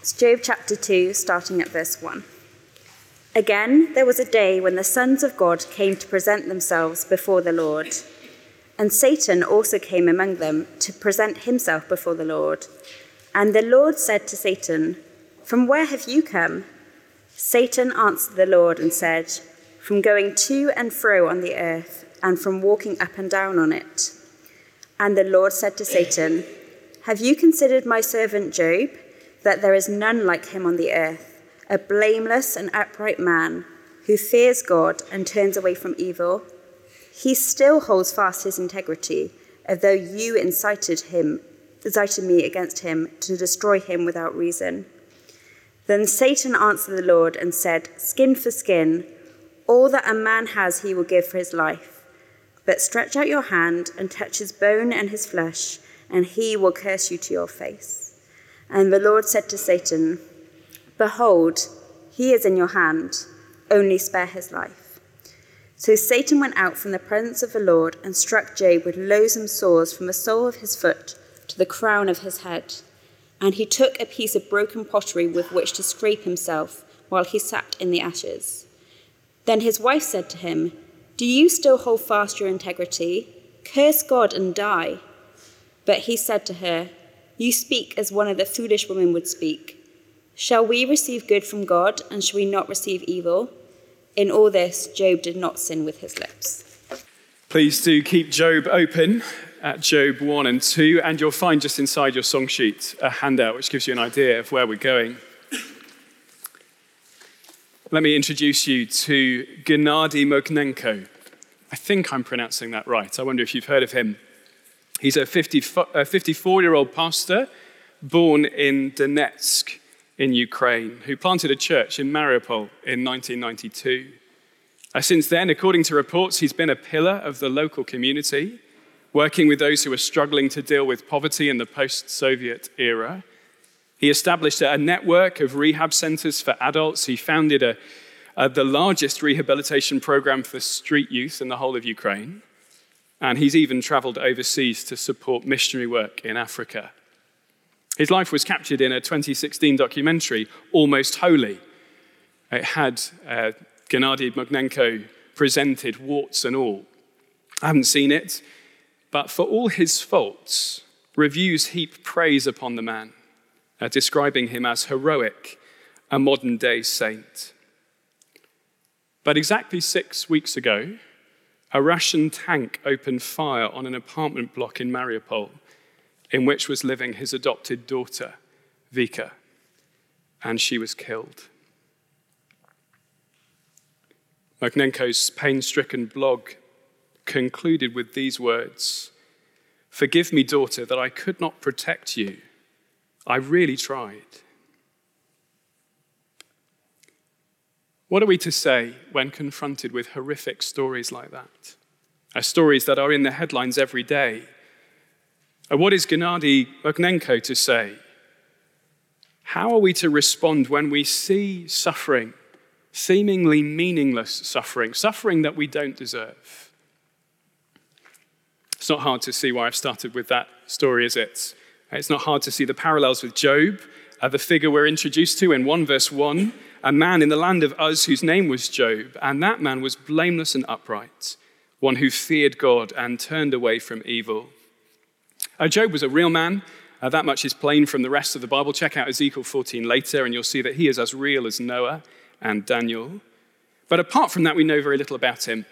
It's Job chapter 2, starting at verse 1. Again, there was a day when the sons of God came to present themselves before the Lord. And Satan also came among them to present himself before the Lord. And the Lord said to Satan, From where have you come? Satan answered the Lord and said, From going to and fro on the earth, and from walking up and down on it. And the Lord said to Satan, Have you considered my servant Job, that there is none like him on the earth, a blameless and upright man, who fears God and turns away from evil? He still holds fast his integrity, although you incited him, incited me against him to destroy him without reason. Then Satan answered the Lord and said, Skin for skin, all that a man has he will give for his life. But stretch out your hand and touch his bone and his flesh, and he will curse you to your face. And the Lord said to Satan, Behold, he is in your hand, only spare his life. So Satan went out from the presence of the Lord and struck Job with loathsome sores from the sole of his foot to the crown of his head. And he took a piece of broken pottery with which to scrape himself while he sat in the ashes. Then his wife said to him, Do you still hold fast your integrity? Curse God and die. But he said to her, You speak as one of the foolish women would speak. Shall we receive good from God, and shall we not receive evil? In all this, Job did not sin with his lips. Please do keep Job open at Job 1 and 2, and you'll find just inside your song sheet a handout which gives you an idea of where we're going. Let me introduce you to Gennady Mokhnenko. I think I'm pronouncing that right. I wonder if you've heard of him. He's a 54 year old pastor born in Donetsk in Ukraine who planted a church in Mariupol in 1992. Uh, since then, according to reports, he's been a pillar of the local community working with those who are struggling to deal with poverty in the post Soviet era. He established a network of rehab centers for adults. He founded a, the largest rehabilitation program for street youth in the whole of Ukraine. And he's even traveled overseas to support missionary work in Africa. His life was captured in a 2016 documentary, Almost Holy. It had uh, Gennady presented, warts and all. I haven't seen it. But for all his faults, reviews heap praise upon the man, uh, describing him as heroic, a modern day saint. But exactly six weeks ago, a Russian tank opened fire on an apartment block in Mariupol in which was living his adopted daughter, Vika, and she was killed. Mokhnenko's pain stricken blog concluded with these words Forgive me, daughter, that I could not protect you. I really tried. What are we to say when confronted with horrific stories like that? Uh, stories that are in the headlines every day. What is Gennady Mokhnenko to say? How are we to respond when we see suffering, seemingly meaningless suffering, suffering that we don't deserve? It's not hard to see why I've started with that story, is it? It's not hard to see the parallels with Job, uh, the figure we're introduced to in 1 verse 1, a man in the land of Uz whose name was Job, and that man was blameless and upright, one who feared God and turned away from evil. Uh, Job was a real man. Uh, that much is plain from the rest of the Bible. Check out Ezekiel 14 later, and you'll see that he is as real as Noah and Daniel. But apart from that, we know very little about him.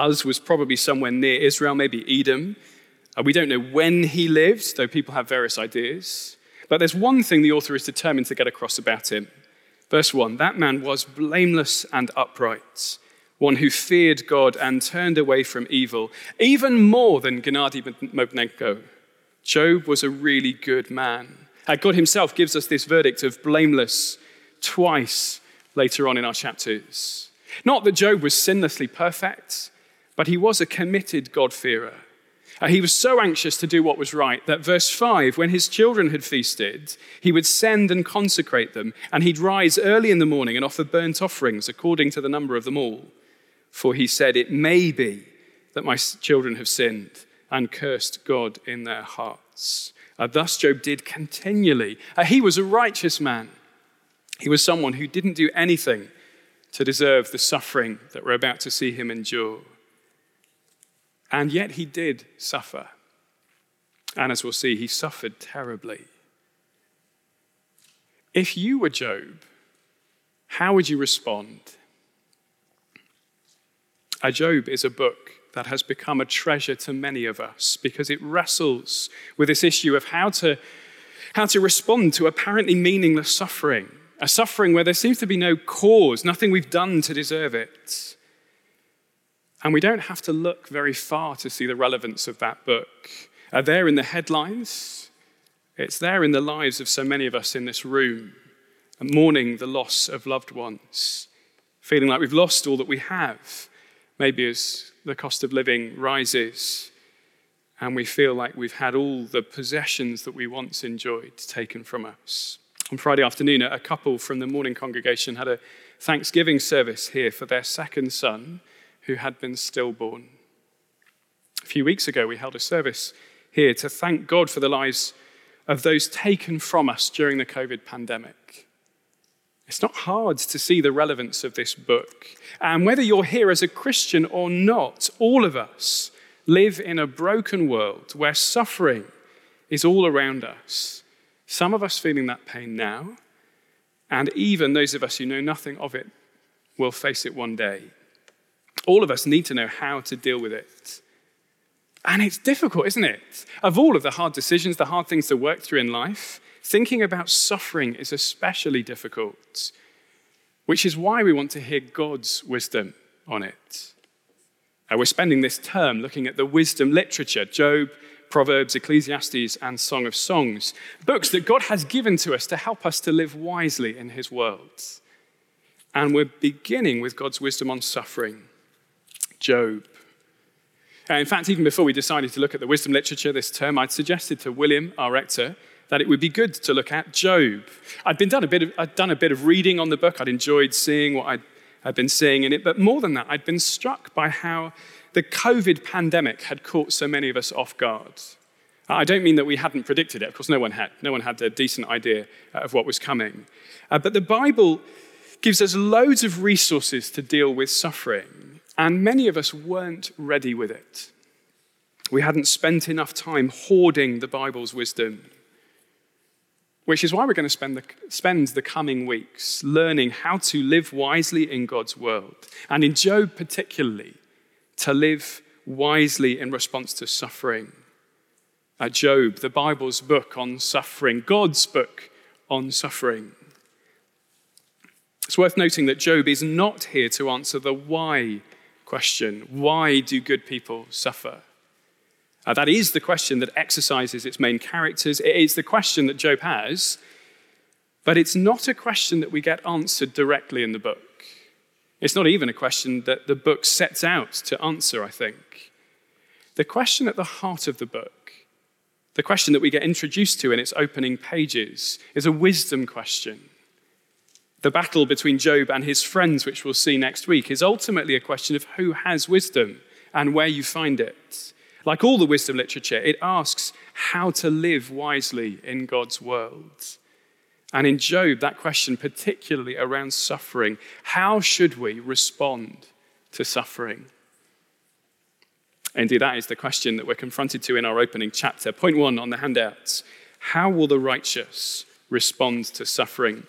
Uz was probably somewhere near Israel, maybe Edom. Uh, we don't know when he lived, though people have various ideas. But there's one thing the author is determined to get across about him. Verse 1 That man was blameless and upright, one who feared God and turned away from evil, even more than Gennady Mokhnenko. Job was a really good man. God himself gives us this verdict of blameless twice later on in our chapters. Not that Job was sinlessly perfect, but he was a committed God-fearer. Uh, he was so anxious to do what was right that, verse 5, when his children had feasted, he would send and consecrate them, and he'd rise early in the morning and offer burnt offerings according to the number of them all. For he said, It may be that my children have sinned and cursed God in their hearts. Uh, thus, Job did continually. Uh, he was a righteous man. He was someone who didn't do anything to deserve the suffering that we're about to see him endure. And yet, he did suffer. And as we'll see, he suffered terribly. If you were Job, how would you respond? A Job is a book that has become a treasure to many of us because it wrestles with this issue of how to, how to respond to apparently meaningless suffering, a suffering where there seems to be no cause, nothing we've done to deserve it. And we don't have to look very far to see the relevance of that book. Uh, there in the headlines, it's there in the lives of so many of us in this room, mourning the loss of loved ones, feeling like we've lost all that we have, maybe as the cost of living rises and we feel like we've had all the possessions that we once enjoyed taken from us. On Friday afternoon, a couple from the morning congregation had a Thanksgiving service here for their second son who had been stillborn. A few weeks ago, we held a service here to thank God for the lives of those taken from us during the COVID pandemic. It's not hard to see the relevance of this book. And whether you're here as a Christian or not, all of us live in a broken world where suffering is all around us. Some of us feeling that pain now, and even those of us who know nothing of it will face it one day. All of us need to know how to deal with it. And it's difficult, isn't it? Of all of the hard decisions, the hard things to work through in life, Thinking about suffering is especially difficult, which is why we want to hear God's wisdom on it. Uh, we're spending this term looking at the wisdom literature Job, Proverbs, Ecclesiastes, and Song of Songs, books that God has given to us to help us to live wisely in His world. And we're beginning with God's wisdom on suffering. Job. Uh, in fact, even before we decided to look at the wisdom literature this term, I'd suggested to William, our rector, that it would be good to look at Job. I'd been done a bit of, I'd done a bit of reading on the book. I'd enjoyed seeing what I'd, I'd been seeing in it. But more than that, I'd been struck by how the COVID pandemic had caught so many of us off guard. I don't mean that we hadn't predicted it. Of course, no one had. No one had a decent idea of what was coming. Uh, but the Bible gives us loads of resources to deal with suffering, and many of us weren't ready with it. We hadn't spent enough time hoarding the Bible's wisdom. Which is why we're going to spend the, spend the coming weeks learning how to live wisely in God's world. And in Job, particularly, to live wisely in response to suffering. Job, the Bible's book on suffering, God's book on suffering. It's worth noting that Job is not here to answer the why question why do good people suffer? Uh, that is the question that exercises its main characters. It is the question that Job has, but it's not a question that we get answered directly in the book. It's not even a question that the book sets out to answer, I think. The question at the heart of the book, the question that we get introduced to in its opening pages, is a wisdom question. The battle between Job and his friends, which we'll see next week, is ultimately a question of who has wisdom and where you find it. Like all the wisdom literature, it asks how to live wisely in God's world. And in Job, that question, particularly around suffering, how should we respond to suffering? Indeed, that is the question that we're confronted to in our opening chapter. Point one on the handouts How will the righteous respond to suffering?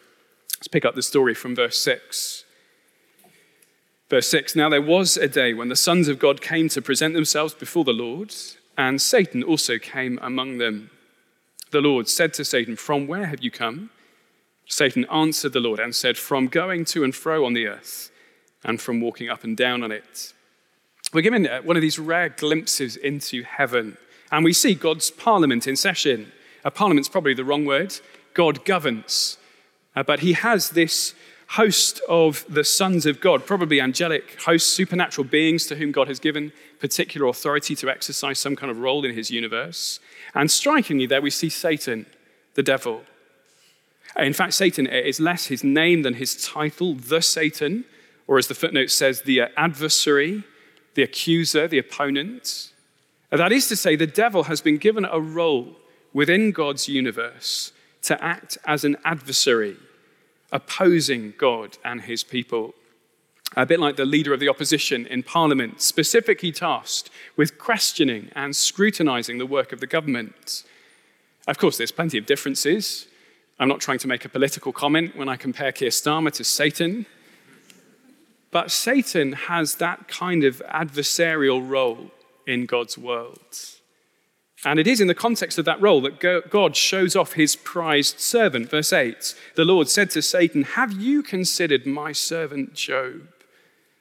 Let's pick up the story from verse 6. Verse 6 Now there was a day when the sons of God came to present themselves before the Lord, and Satan also came among them. The Lord said to Satan, From where have you come? Satan answered the Lord and said, From going to and fro on the earth, and from walking up and down on it. We're given uh, one of these rare glimpses into heaven, and we see God's parliament in session. A parliament's probably the wrong word. God governs. Uh, but he has this host of the sons of God, probably angelic hosts, supernatural beings to whom God has given particular authority to exercise some kind of role in his universe. And strikingly, there we see Satan, the devil. Uh, in fact, Satan is less his name than his title, the Satan, or as the footnote says, the uh, adversary, the accuser, the opponent. Uh, that is to say, the devil has been given a role within God's universe to act as an adversary, opposing God and his people. A bit like the leader of the opposition in Parliament, specifically tasked with questioning and scrutinizing the work of the government. Of course, there's plenty of differences. I'm not trying to make a political comment when I compare Keir Starmer to Satan. But Satan has that kind of adversarial role in God's world. And it is in the context of that role that God shows off his prized servant. Verse 8 The Lord said to Satan, Have you considered my servant Job?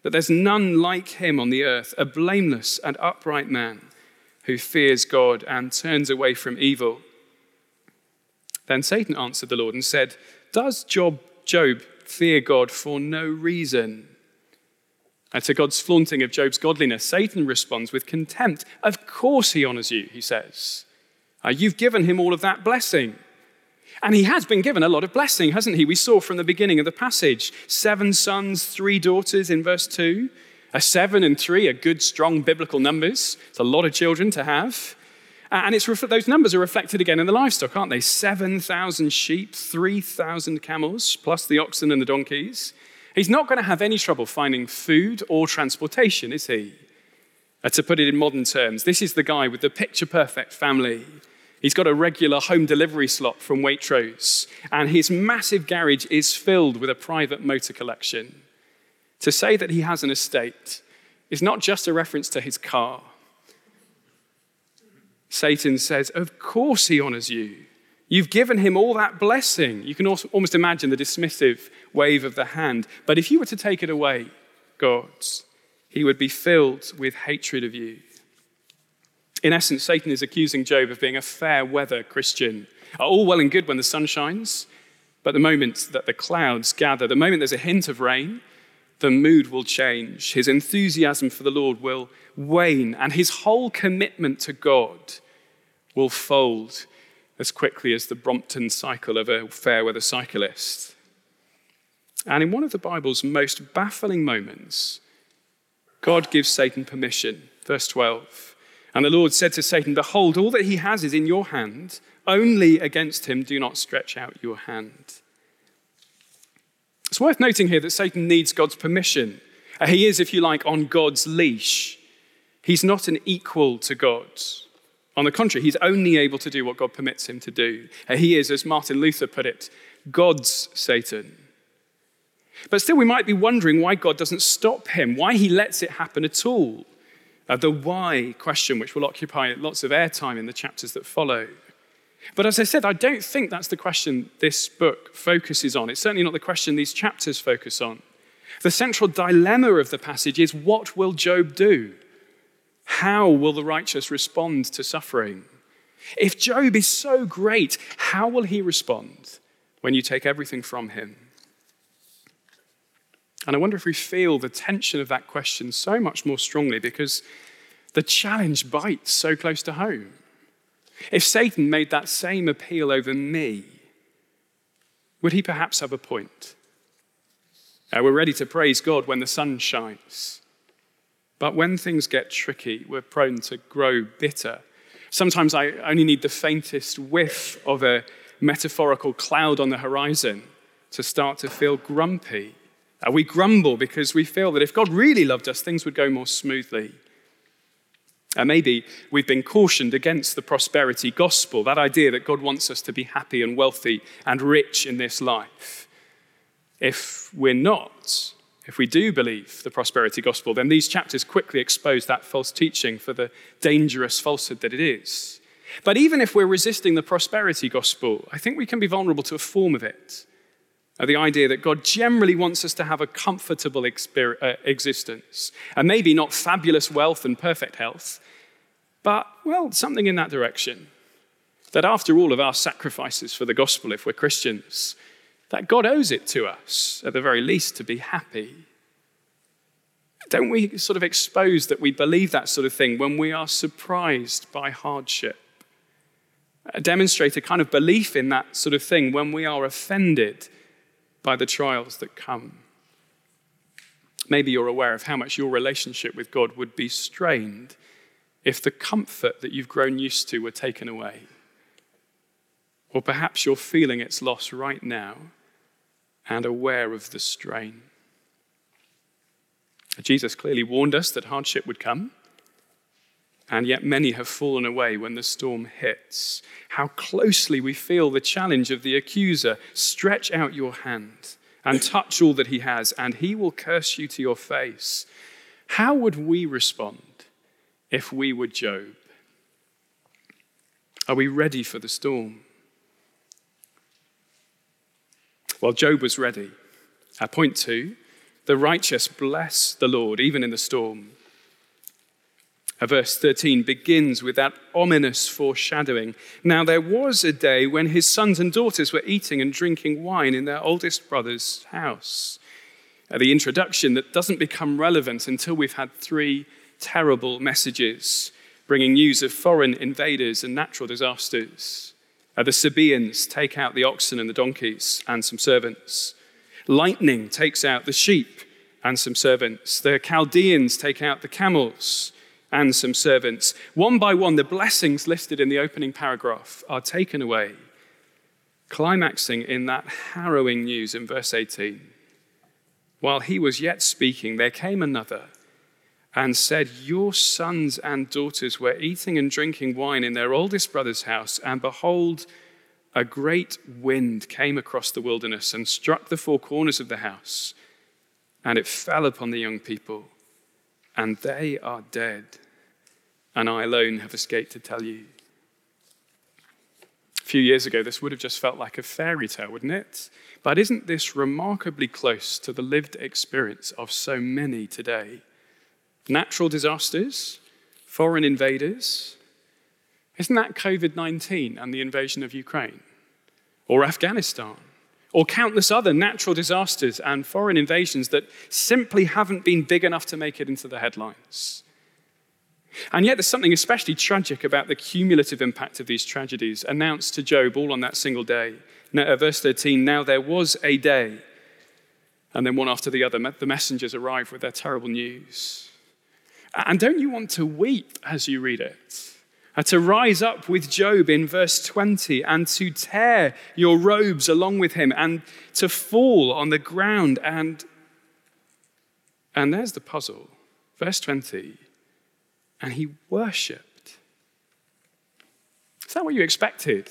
That there's none like him on the earth, a blameless and upright man who fears God and turns away from evil. Then Satan answered the Lord and said, Does Job, fear God for no reason? And to God's flaunting of Job's godliness, Satan responds with contempt. Of course he honors you, he says. Uh, you've given him all of that blessing. And he has been given a lot of blessing, hasn't he? We saw from the beginning of the passage seven sons, three daughters in verse 2. A seven and three are good, strong biblical numbers. It's a lot of children to have. And it's, those numbers are reflected again in the livestock, aren't they? 7,000 sheep, 3,000 camels, plus the oxen and the donkeys. He's not going to have any trouble finding food or transportation, is he? Uh, to put it in modern terms, this is the guy with the picture perfect family. He's got a regular home delivery slot from Waitrose, and his massive garage is filled with a private motor collection. To say that he has an estate is not just a reference to his car. Satan says, Of course he honors you. You've given him all that blessing. You can almost imagine the dismissive wave of the hand. But if you were to take it away, God, he would be filled with hatred of you. In essence, Satan is accusing Job of being a fair weather Christian. All well and good when the sun shines, but the moment that the clouds gather, the moment there's a hint of rain, the mood will change. His enthusiasm for the Lord will wane, and his whole commitment to God will fold as quickly as the Brompton cycle of a fair weather cyclist. And in one of the Bible's most baffling moments, God gives Satan permission. Verse 12. And the Lord said to Satan, Behold, all that he has is in your hand. Only against him do not stretch out your hand. It's worth noting here that Satan needs God's permission. He is, if you like, on God's leash. He's not an equal to God. On the contrary, he's only able to do what God permits him to do. He is, as Martin Luther put it, God's Satan. But still, we might be wondering why God doesn't stop him, why he lets it happen at all. Uh, the why question, which will occupy lots of airtime in the chapters that follow. But as I said, I don't think that's the question this book focuses on. It's certainly not the question these chapters focus on. The central dilemma of the passage is what will Job do? How will the righteous respond to suffering? If Job is so great, how will he respond when you take everything from him? And I wonder if we feel the tension of that question so much more strongly because the challenge bites so close to home. If Satan made that same appeal over me, would he perhaps have a point? Uh, we're ready to praise God when the sun shines. But when things get tricky, we're prone to grow bitter. Sometimes I only need the faintest whiff of a metaphorical cloud on the horizon to start to feel grumpy. Uh, we grumble because we feel that if God really loved us, things would go more smoothly. And maybe we've been cautioned against the prosperity gospel, that idea that God wants us to be happy and wealthy and rich in this life. If we're not, if we do believe the prosperity gospel, then these chapters quickly expose that false teaching for the dangerous falsehood that it is. But even if we're resisting the prosperity gospel, I think we can be vulnerable to a form of it. Uh, the idea that God generally wants us to have a comfortable uh, existence, and maybe not fabulous wealth and perfect health, but, well, something in that direction. That after all of our sacrifices for the gospel, if we're Christians, that God owes it to us, at the very least, to be happy. Don't we sort of expose that we believe that sort of thing when we are surprised by hardship? Demonstrate a kind of belief in that sort of thing when we are offended by the trials that come. Maybe you're aware of how much your relationship with God would be strained if the comfort that you've grown used to were taken away. Or perhaps you're feeling its loss right now and aware of the strain. Jesus clearly warned us that hardship would come, and yet many have fallen away when the storm hits. How closely we feel the challenge of the accuser stretch out your hand and touch all that he has, and he will curse you to your face. How would we respond if we were Job? Are we ready for the storm? Well, Job was ready. At point two, the righteous bless the Lord even in the storm. Verse 13 begins with that ominous foreshadowing. Now, there was a day when his sons and daughters were eating and drinking wine in their oldest brother's house. The introduction that doesn't become relevant until we've had three terrible messages bringing news of foreign invaders and natural disasters. Uh, the Sabaeans take out the oxen and the donkeys and some servants. Lightning takes out the sheep and some servants. The Chaldeans take out the camels and some servants. One by one, the blessings listed in the opening paragraph are taken away, climaxing in that harrowing news in verse 18. While he was yet speaking, there came another and said, Your sons and daughters were eating and drinking wine in their oldest brother's house, and behold, a great wind came across the wilderness and struck the four corners of the house, and it fell upon the young people, and they are dead, and I alone have escaped to tell you. A few years ago, this would have just felt like a fairy tale, wouldn't it? But isn't this remarkably close to the lived experience of so many today? Natural disasters, foreign invaders. Isn't that COVID 19 and the invasion of Ukraine? Or Afghanistan? Or countless other natural disasters and foreign invasions that simply haven't been big enough to make it into the headlines? And yet, there's something especially tragic about the cumulative impact of these tragedies announced to Job all on that single day. Now, uh, verse 13 Now there was a day, and then one after the other, the messengers arrived with their terrible news. And don't you want to weep as you read it? Uh, to rise up with Job in verse 20 and to tear your robes along with him and to fall on the ground and and there's the puzzle. Verse 20. And he worshipped. Is that what you expected?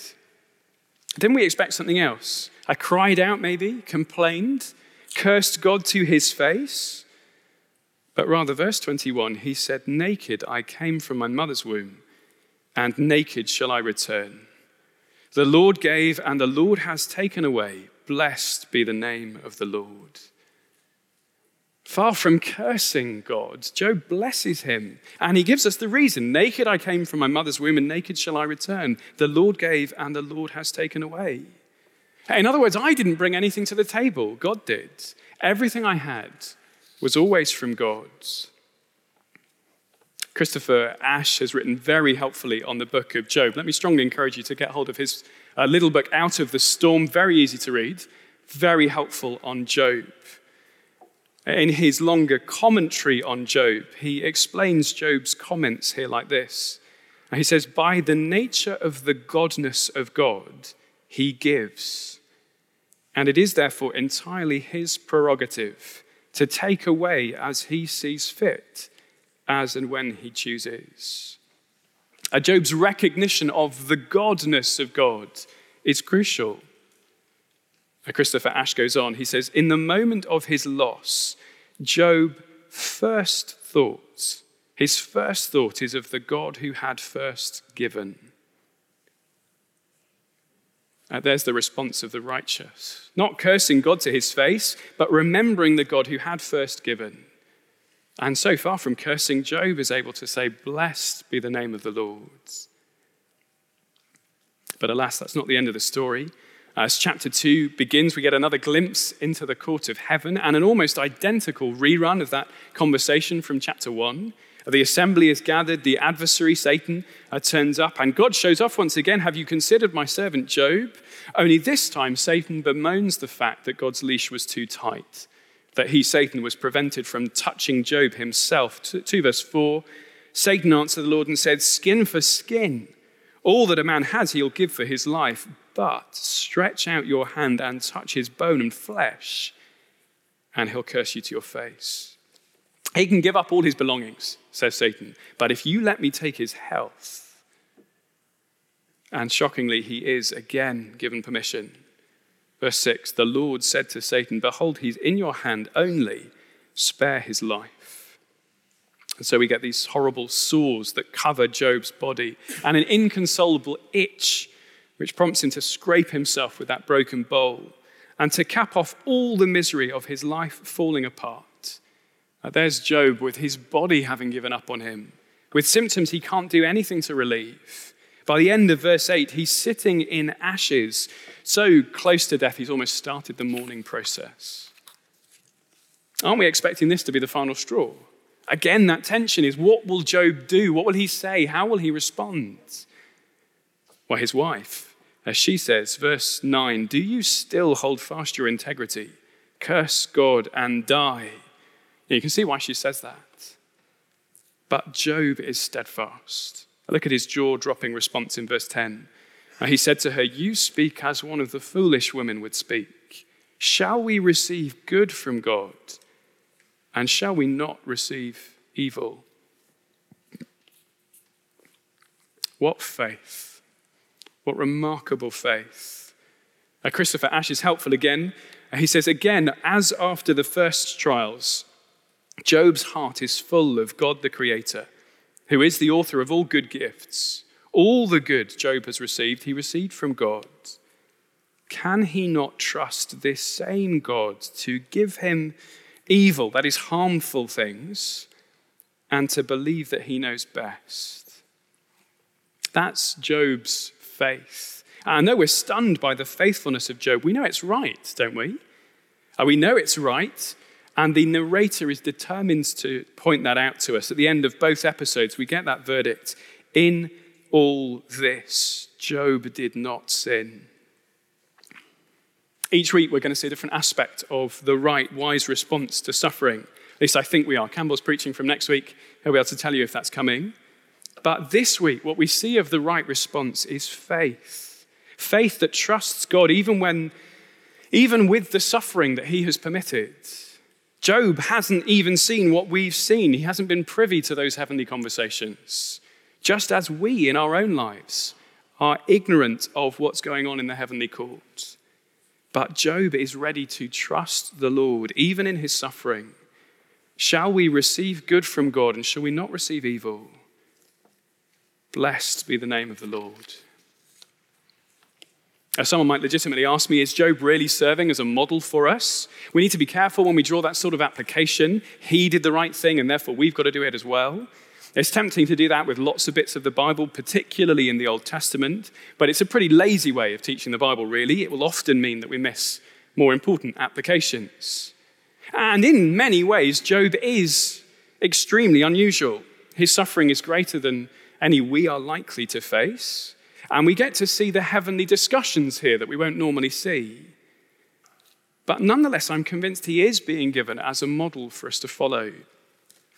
Didn't we expect something else? I cried out, maybe, complained, cursed God to his face. But rather, verse 21, he said, Naked I came from my mother's womb, and naked shall I return. The Lord gave, and the Lord has taken away. Blessed be the name of the Lord. Far from cursing God, Job blesses him, and he gives us the reason Naked I came from my mother's womb, and naked shall I return. The Lord gave, and the Lord has taken away. In other words, I didn't bring anything to the table, God did. Everything I had was always from God. Christopher Ash has written very helpfully on the book of Job. Let me strongly encourage you to get hold of his uh, little book, Out of the Storm. Very easy to read, very helpful on Job. In his longer commentary on Job, he explains Job's comments here like this. He says, By the nature of the godness of God, he gives. And it is therefore entirely his prerogative to take away as he sees fit, as and when he chooses. Job's recognition of the godness of God is crucial. Christopher Ash goes on, he says, In the moment of his loss, Job first thought, his first thought is of the God who had first given. Uh, there's the response of the righteous. Not cursing God to his face, but remembering the God who had first given. And so far from cursing, Job is able to say, Blessed be the name of the Lord. But alas, that's not the end of the story. As chapter 2 begins, we get another glimpse into the court of heaven and an almost identical rerun of that conversation from chapter 1. The assembly is gathered, the adversary, Satan, uh, turns up, and God shows off once again Have you considered my servant Job? Only this time, Satan bemoans the fact that God's leash was too tight, that he, Satan, was prevented from touching Job himself. 2 verse 4 Satan answered the Lord and said, Skin for skin. All that a man has, he'll give for his life. but stretch out your hand and touch his bone and flesh, and he'll curse you to your face. He can give up all his belongings, says Satan, but if you let me take his health, and shockingly, he is again given permission. Verse 6 The Lord said to Satan, Behold, he's in your hand only, spare his life. And so we get these horrible sores that cover Job's body and an inconsolable itch which prompts him to scrape himself with that broken bowl and to cap off all the misery of his life falling apart. Now, there's Job with his body having given up on him, with symptoms he can't do anything to relieve. By the end of verse 8, he's sitting in ashes, so close to death, he's almost started the mourning process. Aren't we expecting this to be the final straw? Again, that tension is what will Job do? What will he say? How will he respond? Well, his wife, as she says, verse 9, Do you still hold fast your integrity? Curse God and die. You can see why she says that. But Job is steadfast. Look at his jaw dropping response in verse 10. He said to her, You speak as one of the foolish women would speak. Shall we receive good from God? And shall we not receive evil? What faith! What remarkable faith. Christopher Ash is helpful again. He says, again, as after the first trials, Job's heart is full of God the Creator, who is the author of all good gifts. All the good Job has received, he received from God. Can he not trust this same God to give him evil, that is, harmful things, and to believe that he knows best? That's Job's faith. And I know we're stunned by the faithfulness of Job. We know it's right, don't we? Uh, we know it's right, and the narrator is determined to point that out to us. At the end of both episodes, we get that verdict. In all this, Job did not sin. Each week, we're going to see a different aspect of the right, wise response to suffering. At least I think we are. Campbell's preaching from next week. He'll be able to tell you if that's coming. But this week, what we see of the right response is faith. Faith that trusts God even when, even with the suffering that he has permitted. Job hasn't even seen what we've seen. He hasn't been privy to those heavenly conversations. Just as we in our own lives are ignorant of what's going on in the heavenly court. But Job is ready to trust the Lord, even in his suffering. Shall we receive good from God and shall we not receive evil? Blessed be the name of the Lord. As someone might legitimately ask me, is Job really serving as a model for us? We need to be careful when we draw that sort of application. He did the right thing, and therefore we've got to do it as well. It's tempting to do that with lots of bits of the Bible, particularly in the Old Testament, but it's a pretty lazy way of teaching the Bible, really. It will often mean that we miss more important applications. And in many ways, Job is extremely unusual. His suffering is greater than any we are likely to face. And we get to see the heavenly discussions here that we won't normally see. But nonetheless, I'm convinced he is being given as a model for us to follow.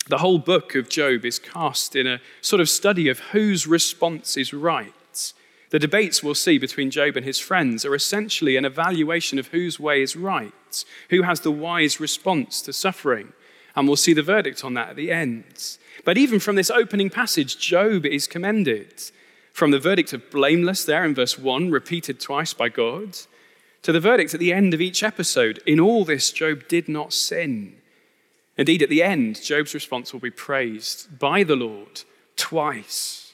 The whole book of Job is cast in a sort of study of whose response is right. The debates we'll see between Job and his friends are essentially an evaluation of whose way is right, who has the wise response to suffering. And we'll see the verdict on that at the end. But even from this opening passage, Job is commended. From the verdict of blameless there in verse 1, repeated twice by God, to the verdict at the end of each episode, in all this, Job did not sin. Indeed, at the end, Job's response will be praised by the Lord twice.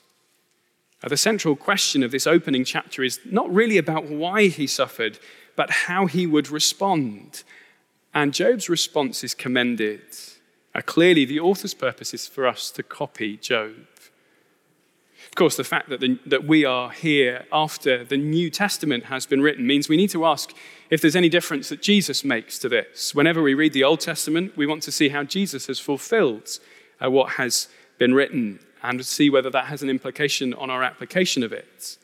Now, the central question of this opening chapter is not really about why he suffered, but how he would respond. And Job's response is commended. Uh, clearly, the author's purpose is for us to copy Job. Of course, the fact that, the, that we are here after the New Testament has been written means we need to ask if there's any difference that Jesus makes to this. Whenever we read the Old Testament, we want to see how Jesus has fulfilled uh, what has been written and see whether that has an implication on our application of it.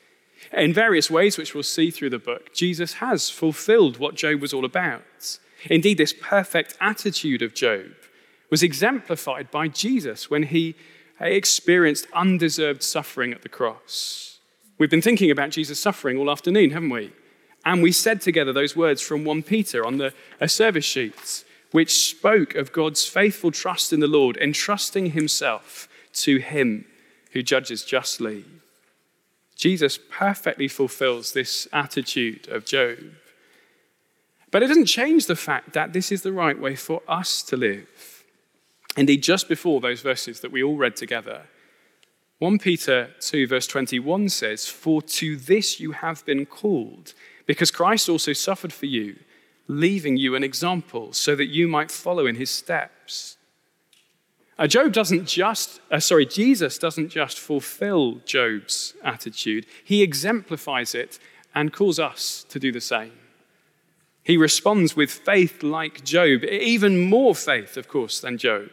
In various ways, which we'll see through the book, Jesus has fulfilled what Job was all about. Indeed, this perfect attitude of Job was exemplified by Jesus when he experienced undeserved suffering at the cross. We've been thinking about Jesus' suffering all afternoon, haven't we? And we said together those words from 1 Peter on the service sheets, which spoke of God's faithful trust in the Lord, entrusting himself to him who judges justly. Jesus perfectly fulfills this attitude of Job. But it doesn't change the fact that this is the right way for us to live. Indeed, just before those verses that we all read together, 1 Peter 2, verse 21 says, For to this you have been called, because Christ also suffered for you, leaving you an example, so that you might follow in his steps. Uh, Job doesn't just, uh, sorry, Jesus doesn't just fulfill Job's attitude, he exemplifies it and calls us to do the same. He responds with faith like Job, even more faith, of course, than Job.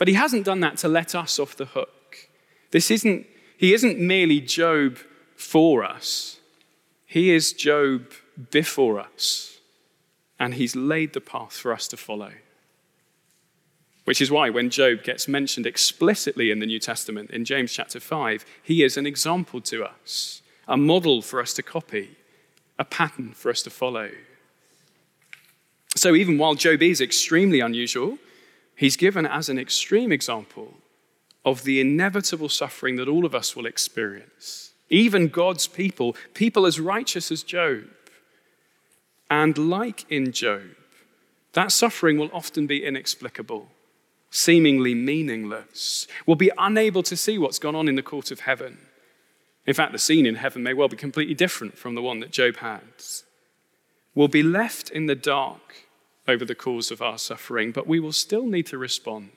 But he hasn't done that to let us off the hook. This isn't, he isn't merely Job for us, he is Job before us, and he's laid the path for us to follow. Which is why when Job gets mentioned explicitly in the New Testament, in James chapter 5, he is an example to us, a model for us to copy, a pattern for us to follow. So even while Job is extremely unusual, he's given as an extreme example of the inevitable suffering that all of us will experience. Even God's people, people as righteous as Job. And like in Job, that suffering will often be inexplicable seemingly meaningless, We'll be unable to see what's gone on in the court of heaven. In fact, the scene in heaven may well be completely different from the one that Job had. We'll be left in the dark over the cause of our suffering, but we will still need to respond.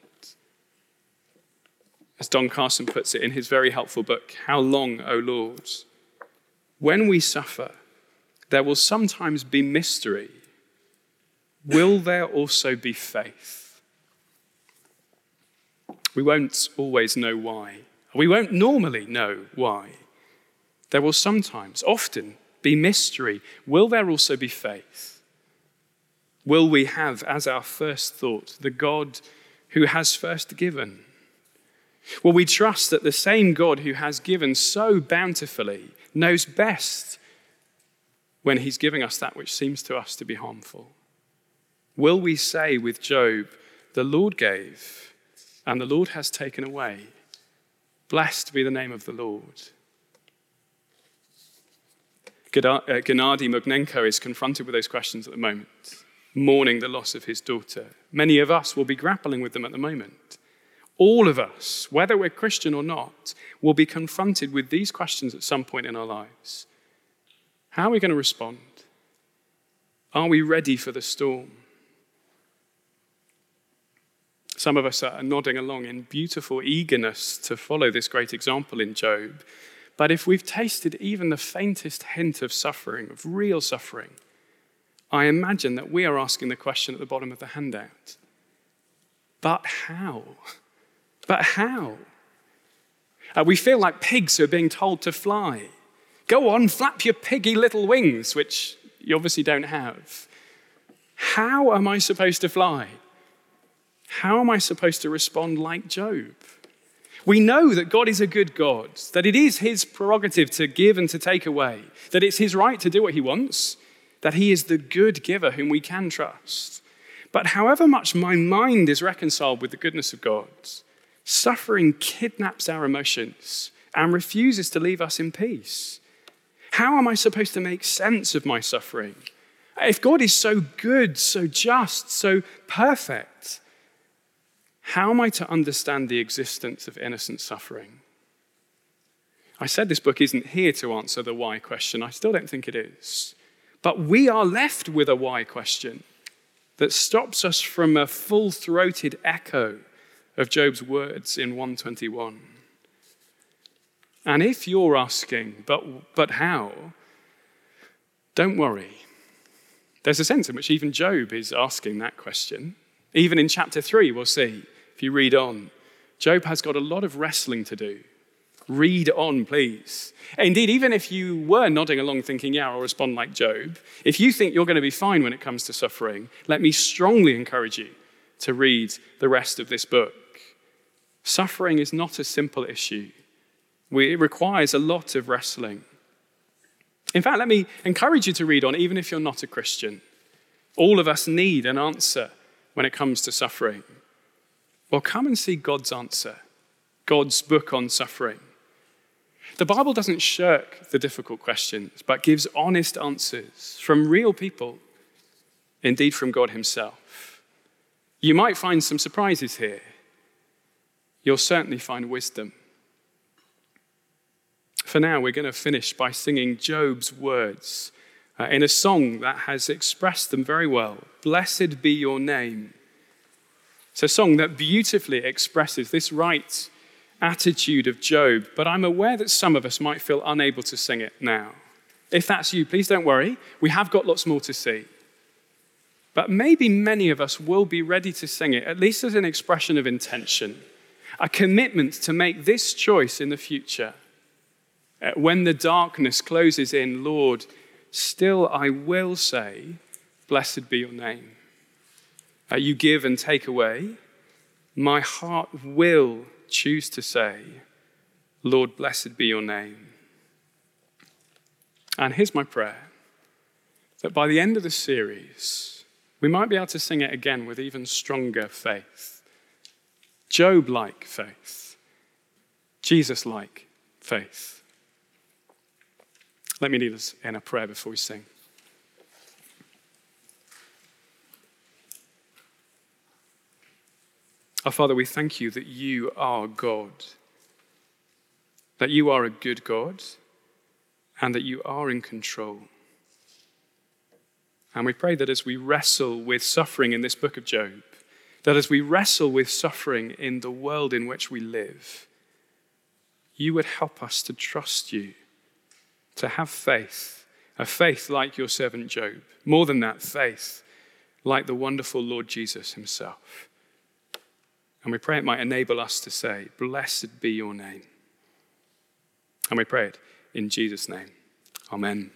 As Don Carson puts it in his very helpful book, How Long, O Lord? When we suffer, there will sometimes be mystery. Will there also be faith? We won't always know why. We won't normally know why. There will sometimes, often, be mystery. Will there also be faith? Will we have as our first thought the God who has first given? Will we trust that the same God who has given so bountifully knows best when he's giving us that which seems to us to be harmful? Will we say with Job, the Lord gave, and the Lord has taken away. Blessed be the name of the Lord. Uh, Gennady Mokhnenko is confronted with those questions at the moment, mourning the loss of his daughter. Many of us will be grappling with them at the moment. All of us, whether we're Christian or not, will be confronted with these questions at some point in our lives. How are we going to respond? Are we ready for the storm? Some of us are nodding along in beautiful eagerness to follow this great example in Job. But if we've tasted even the faintest hint of suffering, of real suffering, I imagine that we are asking the question at the bottom of the handout But how? But how? Uh, we feel like pigs who are being told to fly. Go on, flap your piggy little wings, which you obviously don't have. How am I supposed to fly? How am I supposed to respond like Job? We know that God is a good God, that it is his prerogative to give and to take away, that it's his right to do what he wants, that he is the good giver whom we can trust. But however much my mind is reconciled with the goodness of God, suffering kidnaps our emotions and refuses to leave us in peace. How am I supposed to make sense of my suffering? If God is so good, so just, so perfect, how am I to understand the existence of innocent suffering? I said this book isn't here to answer the why question. I still don't think it is. But we are left with a why question that stops us from a full throated echo of Job's words in 121. And if you're asking, but, but how? Don't worry. There's a sense in which even Job is asking that question. Even in chapter 3, we'll see if you read on, Job has got a lot of wrestling to do. Read on, please. Indeed, even if you were nodding along thinking, yeah, I'll respond like Job, if you think you're going to be fine when it comes to suffering, let me strongly encourage you to read the rest of this book. Suffering is not a simple issue. We, it requires a lot of wrestling. In fact, let me encourage you to read on, even if you're not a Christian. All of us need an answer when it comes to suffering. Well, come and see God's answer, God's book on suffering. The Bible doesn't shirk the difficult questions, but gives honest answers from real people, indeed from God Himself. You might find some surprises here. You'll certainly find wisdom. For now, we're going to finish by singing Job's words uh, in a song that has expressed them very well. Blessed be your name. It's a song that beautifully expresses this right attitude of Job, but I'm aware that some of us might feel unable to sing it now. If that's you, please don't worry. We have got lots more to see. But maybe many of us will be ready to sing it, at least as an expression of intention, a commitment to make this choice in the future. Uh, when the darkness closes in, Lord, still I will say, Blessed be your name. Uh, you give and take away. My heart will choose to say, Lord, blessed be your name. And here's my prayer that by the end of the series, we might be able to sing it again with even stronger faith. Job like faith, Jesus like faith. Let me lead us in a prayer before we sing. Our Father, we thank you that you are God, that you are a good God, and that you are in control. And we pray that as we wrestle with suffering in this book of Job, that as we wrestle with suffering in the world in which we live, you would help us to trust you, to have faith, a faith like your servant Job. More than that, faith like the wonderful Lord Jesus himself. And we pray it might enable us to say, Blessed be your name. And we pray it in Jesus' name. Amen.